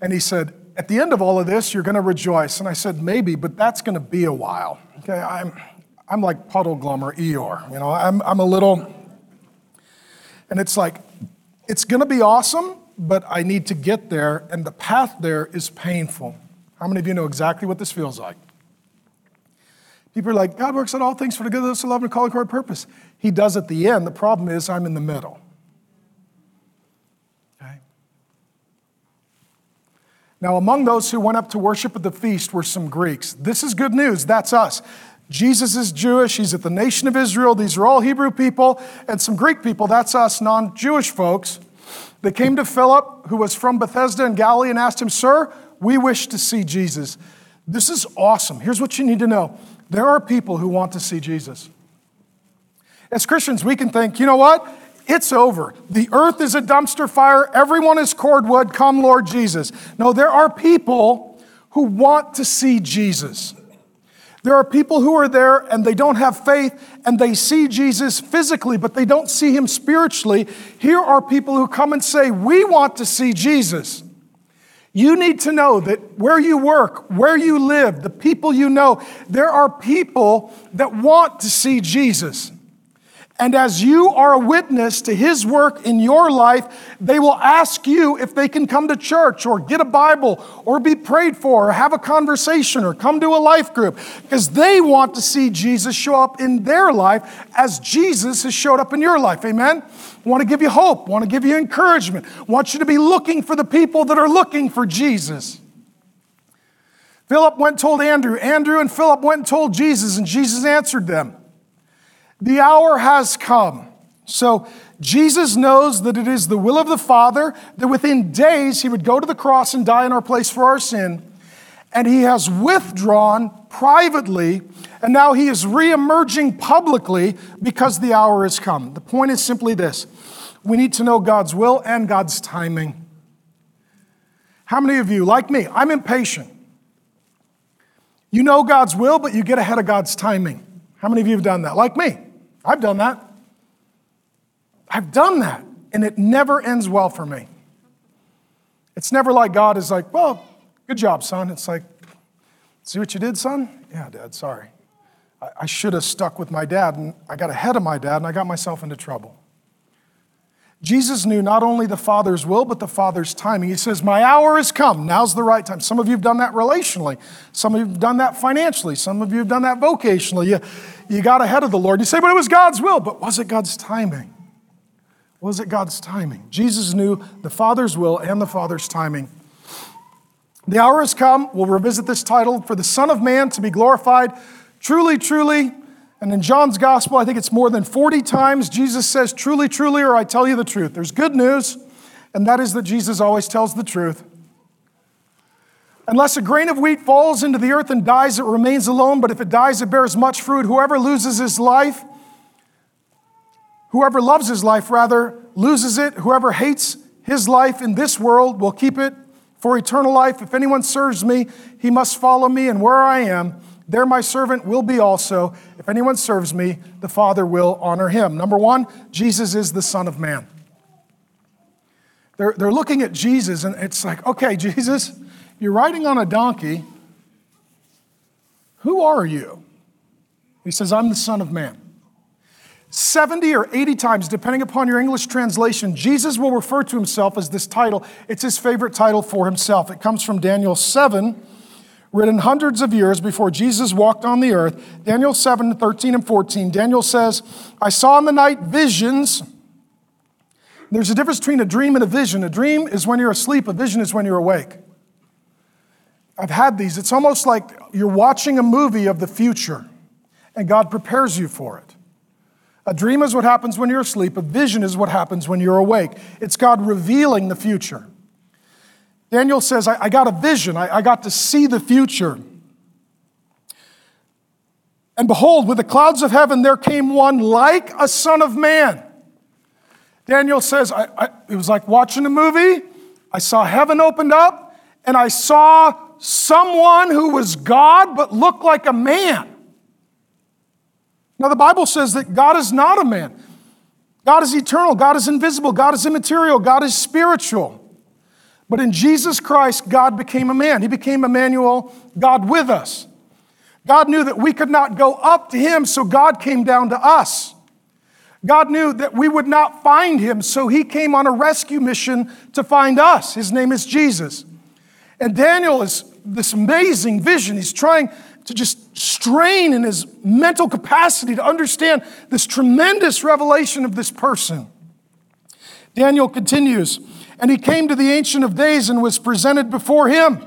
Speaker 2: And he said, At the end of all of this, you're going to rejoice. And I said, Maybe, but that's going to be a while. Okay, I'm, I'm like Puddleglum or Eeyore. You know, I'm, I'm a little, and it's like, it's going to be awesome, but I need to get there, and the path there is painful. How many of you know exactly what this feels like? People are like, God works out all things for the good of those who love and call according to purpose. He does at the end. The problem is I'm in the middle. Now, among those who went up to worship at the feast were some Greeks. This is good news. That's us. Jesus is Jewish. He's at the nation of Israel. These are all Hebrew people and some Greek people. That's us, non Jewish folks. They came to Philip, who was from Bethsaida in Galilee, and asked him, Sir, we wish to see Jesus. This is awesome. Here's what you need to know there are people who want to see Jesus. As Christians, we can think, you know what? It's over. The earth is a dumpster fire. Everyone is cordwood. Come, Lord Jesus. No, there are people who want to see Jesus. There are people who are there and they don't have faith and they see Jesus physically, but they don't see him spiritually. Here are people who come and say, We want to see Jesus. You need to know that where you work, where you live, the people you know, there are people that want to see Jesus. And as you are a witness to his work in your life, they will ask you if they can come to church or get a Bible or be prayed for or have a conversation or come to a life group because they want to see Jesus show up in their life as Jesus has showed up in your life. Amen? Want to give you hope, want to give you encouragement, want you to be looking for the people that are looking for Jesus. Philip went and told Andrew. Andrew and Philip went and told Jesus, and Jesus answered them. The hour has come. So Jesus knows that it is the will of the Father that within days he would go to the cross and die in our place for our sin. And he has withdrawn privately, and now he is reemerging publicly because the hour has come. The point is simply this we need to know God's will and God's timing. How many of you, like me, I'm impatient. You know God's will, but you get ahead of God's timing. How many of you have done that? Like me. I've done that. I've done that, and it never ends well for me. It's never like God is like, well, good job, son. It's like, see what you did, son? Yeah, dad, sorry. I, I should have stuck with my dad, and I got ahead of my dad, and I got myself into trouble. Jesus knew not only the Father's will, but the Father's timing. He says, My hour has come. Now's the right time. Some of you have done that relationally. Some of you have done that financially. Some of you have done that vocationally. You, you got ahead of the Lord. You say, But it was God's will. But was it God's timing? Was it God's timing? Jesus knew the Father's will and the Father's timing. The hour has come. We'll revisit this title for the Son of Man to be glorified. Truly, truly, and in John's gospel, I think it's more than 40 times, Jesus says, Truly, truly, or I tell you the truth. There's good news, and that is that Jesus always tells the truth. Unless a grain of wheat falls into the earth and dies, it remains alone, but if it dies, it bears much fruit. Whoever loses his life, whoever loves his life, rather, loses it. Whoever hates his life in this world will keep it for eternal life. If anyone serves me, he must follow me, and where I am, there my servant will be also. If anyone serves me, the Father will honor him. Number one, Jesus is the Son of Man. They're, they're looking at Jesus, and it's like, okay, Jesus, you're riding on a donkey. Who are you? He says, I'm the Son of Man. 70 or 80 times, depending upon your English translation, Jesus will refer to himself as this title. It's his favorite title for himself. It comes from Daniel 7, written hundreds of years before Jesus walked on the earth. Daniel 7, 13, and 14. Daniel says, I saw in the night visions. There's a difference between a dream and a vision. A dream is when you're asleep, a vision is when you're awake. I've had these. It's almost like you're watching a movie of the future, and God prepares you for it. A dream is what happens when you're asleep, a vision is what happens when you're awake. It's God revealing the future. Daniel says, I, I got a vision, I, I got to see the future. And behold, with the clouds of heaven, there came one like a son of man. Daniel says, I, I, it was like watching a movie. I saw heaven opened up, and I saw someone who was God but looked like a man. Now, the Bible says that God is not a man. God is eternal, God is invisible, God is immaterial, God is spiritual. But in Jesus Christ, God became a man. He became Emmanuel, God with us. God knew that we could not go up to him, so God came down to us. God knew that we would not find him, so he came on a rescue mission to find us. His name is Jesus. And Daniel is this amazing vision. He's trying to just strain in his mental capacity to understand this tremendous revelation of this person. Daniel continues and he came to the Ancient of Days and was presented before him.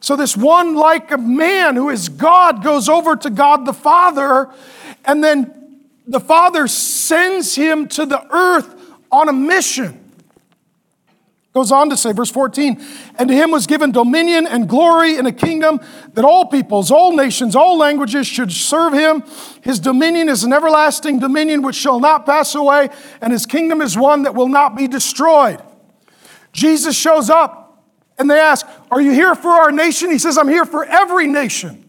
Speaker 2: So, this one, like a man who is God, goes over to God the Father, and then the Father sends him to the earth on a mission. Goes on to say, verse 14, and to him was given dominion and glory in a kingdom that all peoples, all nations, all languages should serve him. His dominion is an everlasting dominion which shall not pass away, and his kingdom is one that will not be destroyed. Jesus shows up and they ask, Are you here for our nation? He says, I'm here for every nation.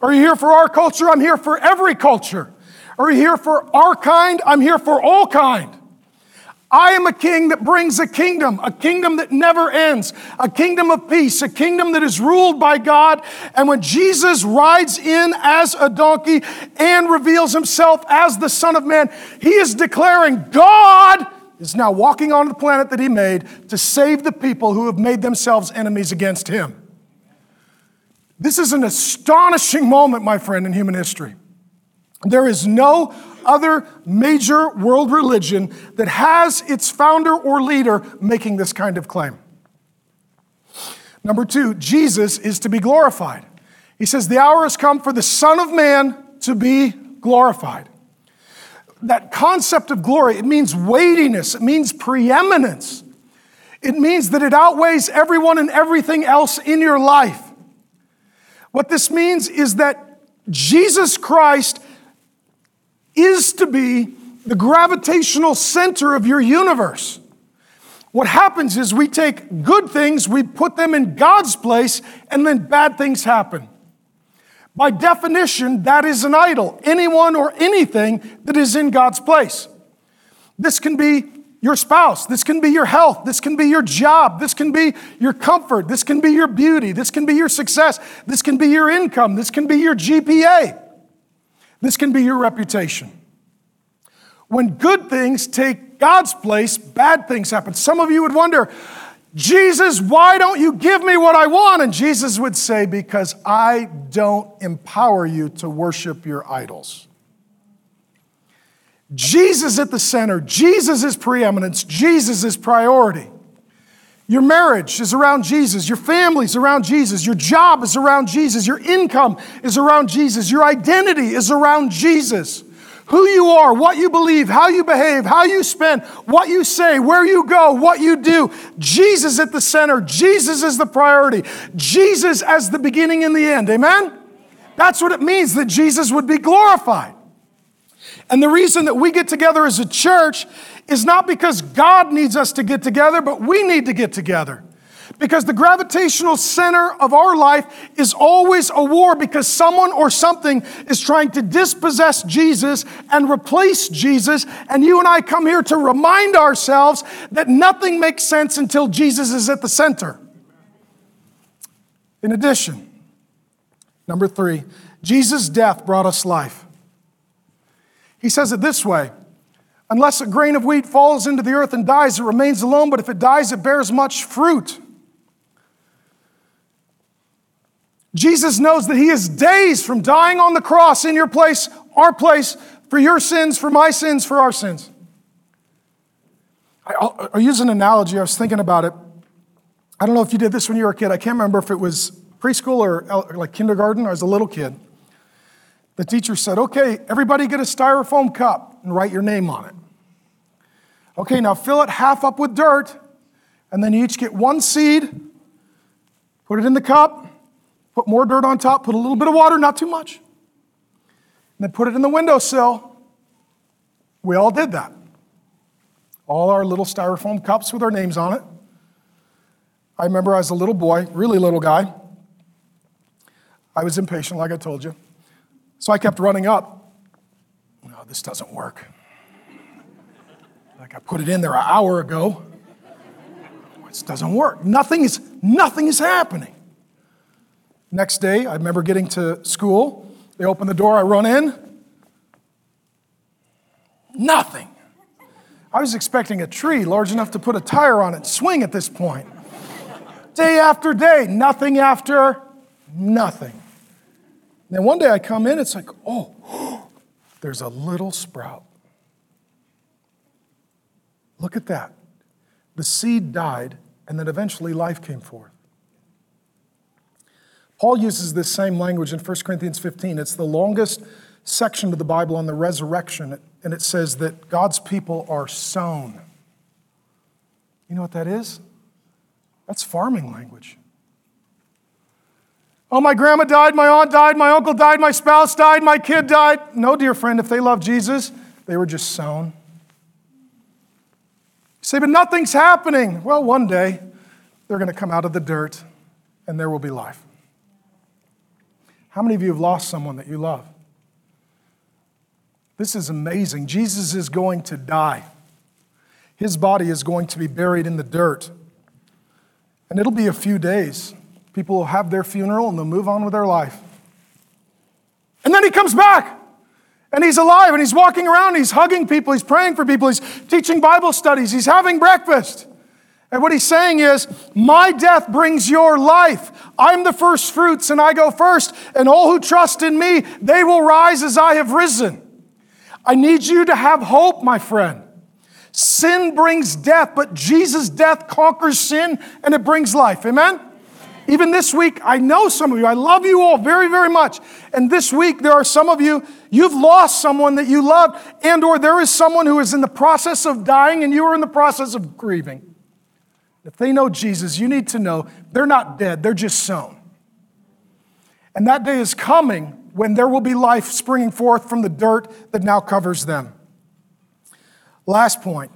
Speaker 2: Are you here for our culture? I'm here for every culture. Are you here for our kind? I'm here for all kind. I am a king that brings a kingdom, a kingdom that never ends, a kingdom of peace, a kingdom that is ruled by God. And when Jesus rides in as a donkey and reveals himself as the Son of Man, he is declaring God is now walking on the planet that he made to save the people who have made themselves enemies against him. This is an astonishing moment, my friend, in human history. There is no other major world religion that has its founder or leader making this kind of claim. Number two, Jesus is to be glorified. He says, The hour has come for the Son of Man to be glorified. That concept of glory, it means weightiness, it means preeminence, it means that it outweighs everyone and everything else in your life. What this means is that Jesus Christ is to be the gravitational center of your universe. What happens is we take good things, we put them in God's place, and then bad things happen. By definition, that is an idol, anyone or anything that is in God's place. This can be your spouse, this can be your health, this can be your job, this can be your comfort, this can be your beauty, this can be your success, this can be your income, this can be your GPA. This can be your reputation. When good things take God's place, bad things happen. Some of you would wonder, Jesus, why don't you give me what I want? And Jesus would say, Because I don't empower you to worship your idols. Jesus at the center, Jesus is preeminence, Jesus is priority. Your marriage is around Jesus. Your family is around Jesus. Your job is around Jesus. Your income is around Jesus. Your identity is around Jesus. Who you are, what you believe, how you behave, how you spend, what you say, where you go, what you do. Jesus at the center. Jesus is the priority. Jesus as the beginning and the end. Amen? That's what it means that Jesus would be glorified. And the reason that we get together as a church is not because God needs us to get together, but we need to get together. Because the gravitational center of our life is always a war because someone or something is trying to dispossess Jesus and replace Jesus. And you and I come here to remind ourselves that nothing makes sense until Jesus is at the center. In addition, number three, Jesus' death brought us life. He says it this way Unless a grain of wheat falls into the earth and dies, it remains alone, but if it dies, it bears much fruit. Jesus knows that He is days from dying on the cross in your place, our place, for your sins, for my sins, for our sins. I, will I'll use an analogy. I was thinking about it. I don't know if you did this when you were a kid. I can't remember if it was preschool or like kindergarten or as a little kid. The teacher said, Okay, everybody get a styrofoam cup and write your name on it. Okay, now fill it half up with dirt, and then you each get one seed, put it in the cup, put more dirt on top, put a little bit of water, not too much, and then put it in the windowsill. We all did that. All our little styrofoam cups with our names on it. I remember as a little boy, really little guy, I was impatient, like I told you. So I kept running up. No, this doesn't work. Like I put it in there an hour ago. This doesn't work. Nothing is, nothing is happening. Next day, I remember getting to school. They open the door, I run in. Nothing. I was expecting a tree large enough to put a tire on it swing at this point. day after day, nothing after nothing. Then one day I come in, it's like, oh, there's a little sprout. Look at that. The seed died, and then eventually life came forth. Paul uses this same language in 1 Corinthians 15. It's the longest section of the Bible on the resurrection, and it says that God's people are sown. You know what that is? That's farming language. Oh, my grandma died, my aunt died, my uncle died, my spouse died, my kid died. No, dear friend, if they love Jesus, they were just sown say, but nothing's happening. Well, one day they're going to come out of the dirt and there will be life. How many of you have lost someone that you love? This is amazing. Jesus is going to die. His body is going to be buried in the dirt. And it'll be a few days. People will have their funeral and they'll move on with their life. And then he comes back. And he's alive and he's walking around, he's hugging people, he's praying for people, he's teaching Bible studies, he's having breakfast. And what he's saying is, My death brings your life. I'm the first fruits and I go first, and all who trust in me, they will rise as I have risen. I need you to have hope, my friend. Sin brings death, but Jesus' death conquers sin and it brings life. Amen? Even this week, I know some of you, I love you all very, very much. And this week, there are some of you, you've lost someone that you loved, and or there is someone who is in the process of dying and you are in the process of grieving. If they know Jesus, you need to know they're not dead, they're just sown. And that day is coming when there will be life springing forth from the dirt that now covers them. Last point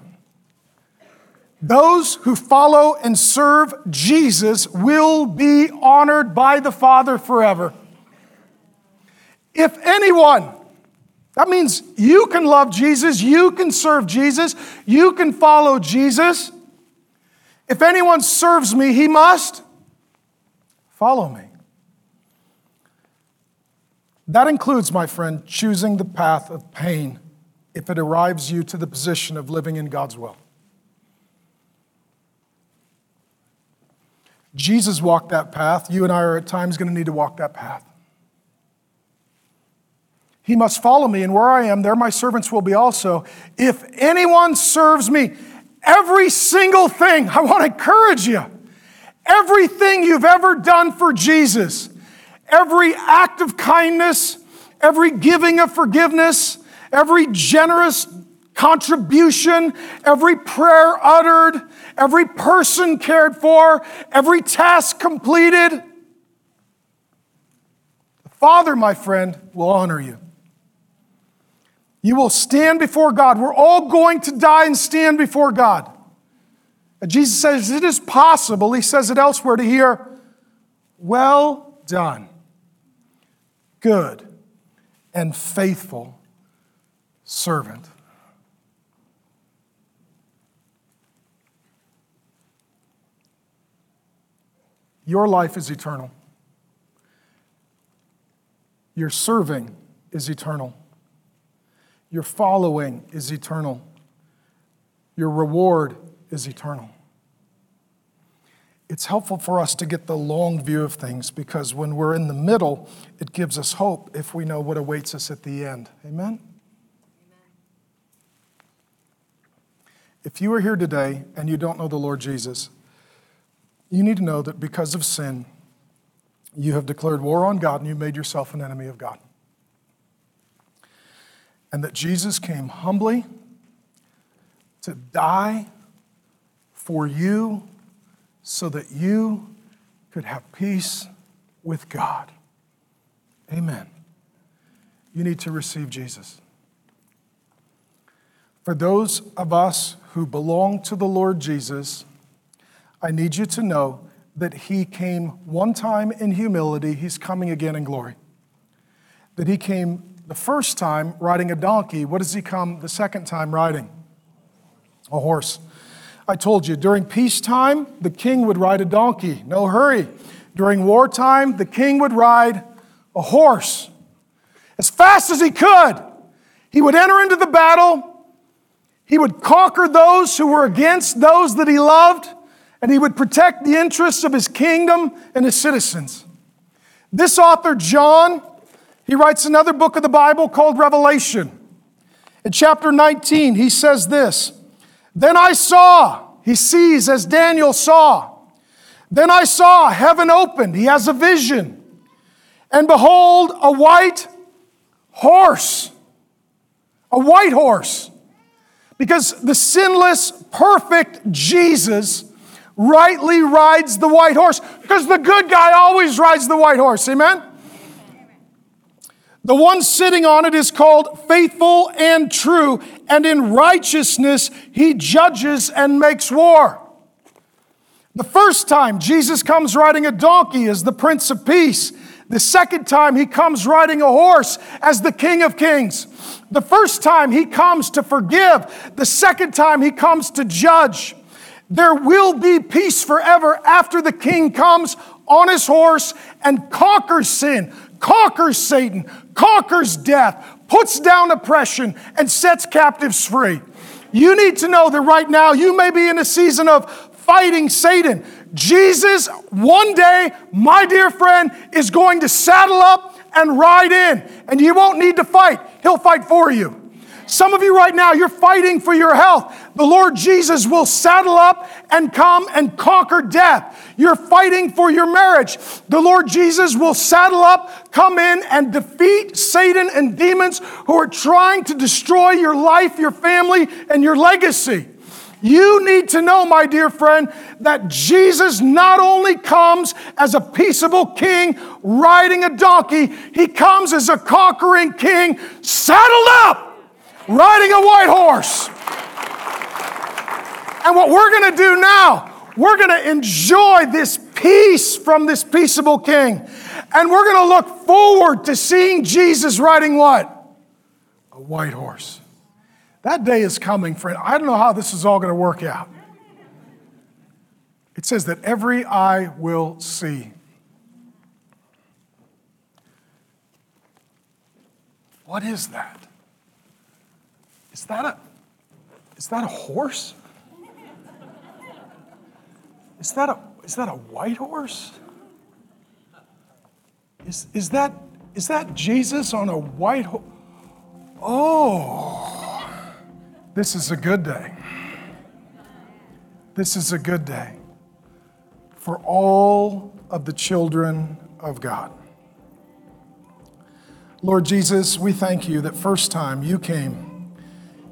Speaker 2: those who follow and serve Jesus will be honored by the Father forever. If anyone, that means you can love Jesus, you can serve Jesus, you can follow Jesus. If anyone serves me, he must follow me. That includes, my friend, choosing the path of pain if it arrives you to the position of living in God's will. Jesus walked that path. You and I are at times going to need to walk that path. He must follow me, and where I am, there my servants will be also. If anyone serves me, every single thing, I want to encourage you. Everything you've ever done for Jesus, every act of kindness, every giving of forgiveness, every generous contribution, every prayer uttered, every person cared for, every task completed. The Father, my friend, will honor you. You will stand before God. We're all going to die and stand before God. And Jesus says it is possible, he says it elsewhere, to hear, Well done, good and faithful servant. Your life is eternal. Your serving is eternal. Your following is eternal. Your reward is eternal. It's helpful for us to get the long view of things because when we're in the middle, it gives us hope if we know what awaits us at the end. Amen? If you are here today and you don't know the Lord Jesus, you need to know that because of sin, you have declared war on God and you made yourself an enemy of God. And that Jesus came humbly to die for you so that you could have peace with God. Amen. You need to receive Jesus. For those of us who belong to the Lord Jesus, I need you to know that he came one time in humility, he's coming again in glory. That he came the first time riding a donkey. What does he come the second time riding? A horse. I told you, during peacetime, the king would ride a donkey, no hurry. During wartime, the king would ride a horse as fast as he could. He would enter into the battle, he would conquer those who were against those that he loved and he would protect the interests of his kingdom and his citizens. This author, John, he writes another book of the Bible called Revelation. In chapter 19, he says this Then I saw, he sees as Daniel saw. Then I saw heaven opened. He has a vision. And behold, a white horse. A white horse. Because the sinless, perfect Jesus rightly rides the white horse because the good guy always rides the white horse. Amen? The one sitting on it is called faithful and true, and in righteousness he judges and makes war. The first time Jesus comes riding a donkey is the Prince of Peace. The second time, he comes riding a horse as the King of Kings. The first time, he comes to forgive. The second time, he comes to judge. There will be peace forever after the King comes on his horse and conquers sin, conquers Satan, conquers death, puts down oppression, and sets captives free. You need to know that right now you may be in a season of fighting Satan. Jesus, one day, my dear friend, is going to saddle up and ride in, and you won't need to fight. He'll fight for you. Some of you right now, you're fighting for your health. The Lord Jesus will saddle up and come and conquer death. You're fighting for your marriage. The Lord Jesus will saddle up, come in, and defeat Satan and demons who are trying to destroy your life, your family, and your legacy. You need to know, my dear friend, that Jesus not only comes as a peaceable king riding a donkey, he comes as a conquering king saddled up, riding a white horse. And what we're going to do now, we're going to enjoy this peace from this peaceable king. And we're going to look forward to seeing Jesus riding what? A white horse. That day is coming, friend. I don't know how this is all going to work out. It says that every eye will see. What is that? Is that a is that a horse? Is that a is that a white horse? Is, is that is that Jesus on a white horse? Oh. This is a good day. This is a good day for all of the children of God. Lord Jesus, we thank you that first time you came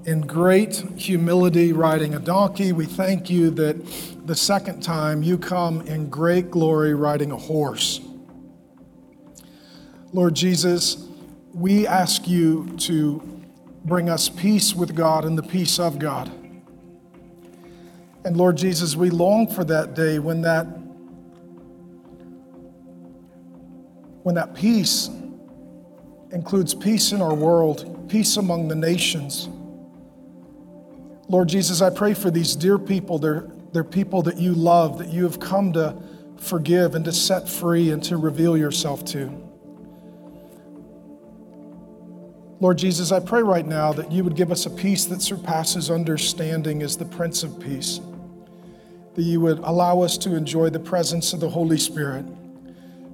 Speaker 2: in great humility riding a donkey. We thank you that the second time you come in great glory riding a horse. Lord Jesus, we ask you to bring us peace with God and the peace of God. And Lord Jesus, we long for that day when that when that peace includes peace in our world, peace among the nations. Lord Jesus, I pray for these dear people. They're, they're people that you love, that you have come to forgive and to set free and to reveal yourself to. Lord Jesus, I pray right now that you would give us a peace that surpasses understanding as the Prince of Peace, that you would allow us to enjoy the presence of the Holy Spirit.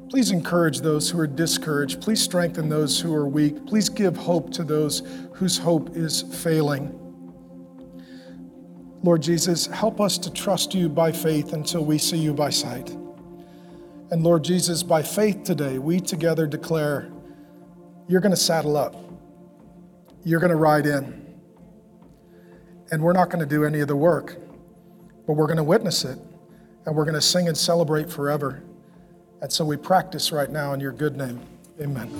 Speaker 2: Please encourage those who are discouraged. Please strengthen those who are weak. Please give hope to those whose hope is failing. Lord Jesus, help us to trust you by faith until we see you by sight. And Lord Jesus, by faith today, we together declare you're going to saddle up you're going to ride in. And we're not going to do any of the work, but we're going to witness it. And we're going to sing and celebrate forever. And so we practice right now in your good name. Amen.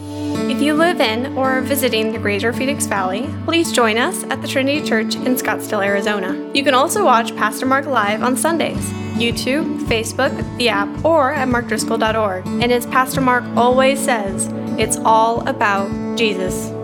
Speaker 1: If you live in or are visiting the Greater Phoenix Valley, please join us at the Trinity Church in Scottsdale, Arizona. You can also watch Pastor Mark live on Sundays, YouTube, Facebook, the app, or at markdriscoll.org. And as Pastor Mark always says, it's all about Jesus.